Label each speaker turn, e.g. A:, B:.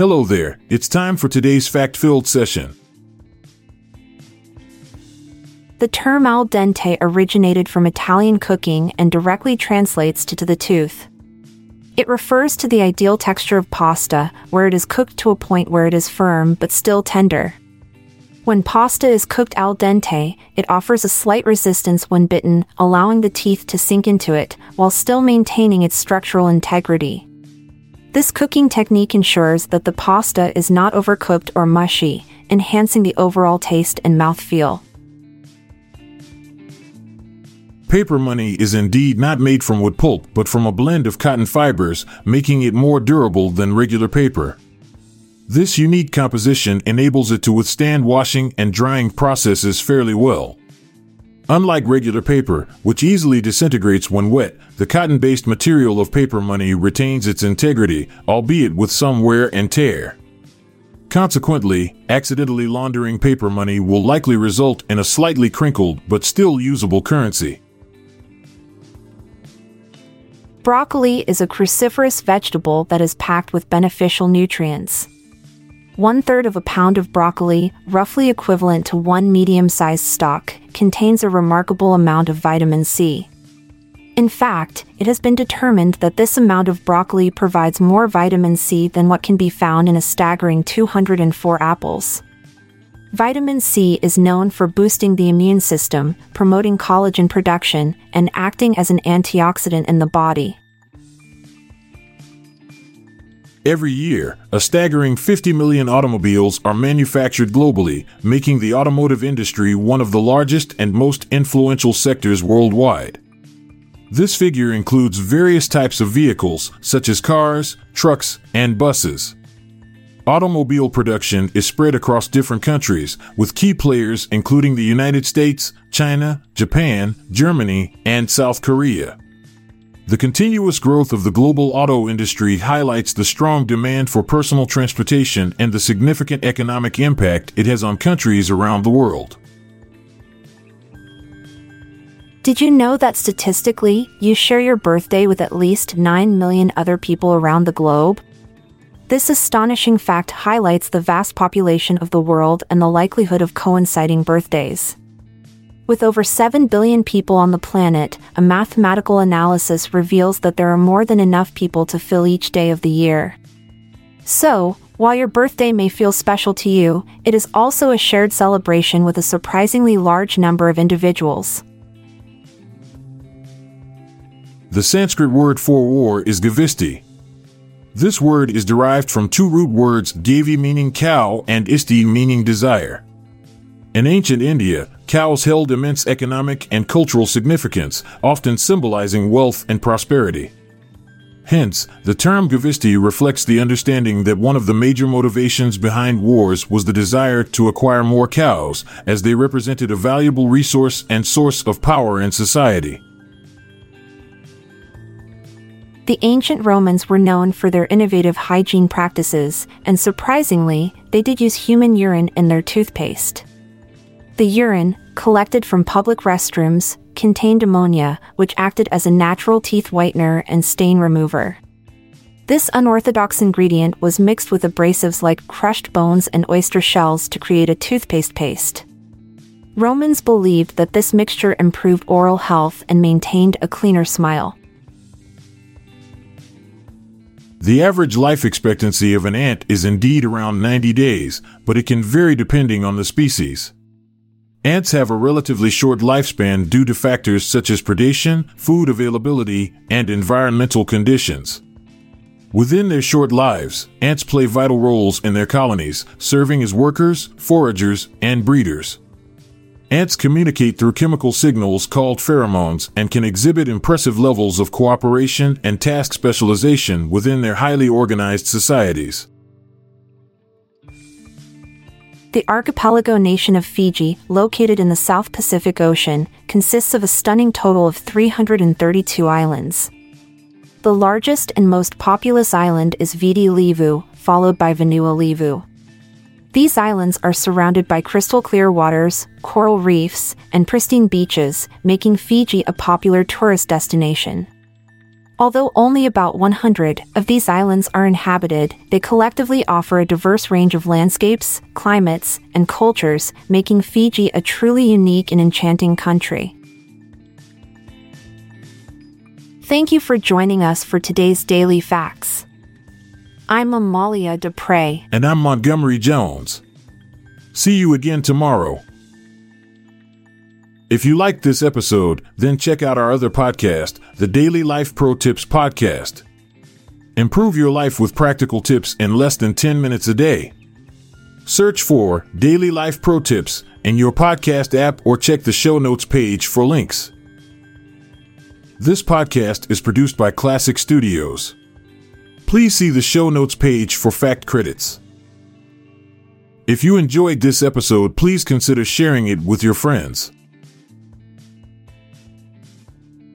A: Hello there, it's time for today's fact filled session.
B: The term al dente originated from Italian cooking and directly translates to to the tooth. It refers to the ideal texture of pasta, where it is cooked to a point where it is firm but still tender. When pasta is cooked al dente, it offers a slight resistance when bitten, allowing the teeth to sink into it, while still maintaining its structural integrity. This cooking technique ensures that the pasta is not overcooked or mushy, enhancing the overall taste and mouthfeel.
A: Paper money is indeed not made from wood pulp, but from a blend of cotton fibers, making it more durable than regular paper. This unique composition enables it to withstand washing and drying processes fairly well. Unlike regular paper, which easily disintegrates when wet, the cotton based material of paper money retains its integrity, albeit with some wear and tear. Consequently, accidentally laundering paper money will likely result in a slightly crinkled but still usable currency.
B: Broccoli is a cruciferous vegetable that is packed with beneficial nutrients. One third of a pound of broccoli, roughly equivalent to one medium sized stalk, contains a remarkable amount of vitamin C. In fact, it has been determined that this amount of broccoli provides more vitamin C than what can be found in a staggering 204 apples. Vitamin C is known for boosting the immune system, promoting collagen production, and acting as an antioxidant in the body.
A: Every year, a staggering 50 million automobiles are manufactured globally, making the automotive industry one of the largest and most influential sectors worldwide. This figure includes various types of vehicles, such as cars, trucks, and buses. Automobile production is spread across different countries, with key players including the United States, China, Japan, Germany, and South Korea. The continuous growth of the global auto industry highlights the strong demand for personal transportation and the significant economic impact it has on countries around the world.
B: Did you know that statistically, you share your birthday with at least 9 million other people around the globe? This astonishing fact highlights the vast population of the world and the likelihood of coinciding birthdays. With over 7 billion people on the planet, a mathematical analysis reveals that there are more than enough people to fill each day of the year. So, while your birthday may feel special to you, it is also a shared celebration with a surprisingly large number of individuals.
A: The Sanskrit word for war is gavisti, this word is derived from two root words gavi meaning cow and isti meaning desire. In ancient India, cows held immense economic and cultural significance, often symbolizing wealth and prosperity. Hence, the term gavisti reflects the understanding that one of the major motivations behind wars was the desire to acquire more cows, as they represented a valuable resource and source of power in society.
B: The ancient Romans were known for their innovative hygiene practices, and surprisingly, they did use human urine in their toothpaste. The urine, collected from public restrooms, contained ammonia, which acted as a natural teeth whitener and stain remover. This unorthodox ingredient was mixed with abrasives like crushed bones and oyster shells to create a toothpaste paste. Romans believed that this mixture improved oral health and maintained a cleaner smile.
A: The average life expectancy of an ant is indeed around 90 days, but it can vary depending on the species. Ants have a relatively short lifespan due to factors such as predation, food availability, and environmental conditions. Within their short lives, ants play vital roles in their colonies, serving as workers, foragers, and breeders. Ants communicate through chemical signals called pheromones and can exhibit impressive levels of cooperation and task specialization within their highly organized societies.
B: The archipelago nation of Fiji, located in the South Pacific Ocean, consists of a stunning total of 332 islands. The largest and most populous island is Viti Levu, followed by Vanua Levu. These islands are surrounded by crystal clear waters, coral reefs, and pristine beaches, making Fiji a popular tourist destination. Although only about 100 of these islands are inhabited, they collectively offer a diverse range of landscapes, climates, and cultures, making Fiji a truly unique and enchanting country. Thank you for joining us for today's Daily Facts. I'm Amalia Dupre.
A: And I'm Montgomery Jones. See you again tomorrow. If you liked this episode, then check out our other podcast, the Daily Life Pro Tips Podcast. Improve your life with practical tips in less than 10 minutes a day. Search for Daily Life Pro Tips in your podcast app or check the show notes page for links. This podcast is produced by Klassic Studios. Please see the show notes page for fact credits. If you enjoyed this episode, please consider sharing it with your friends.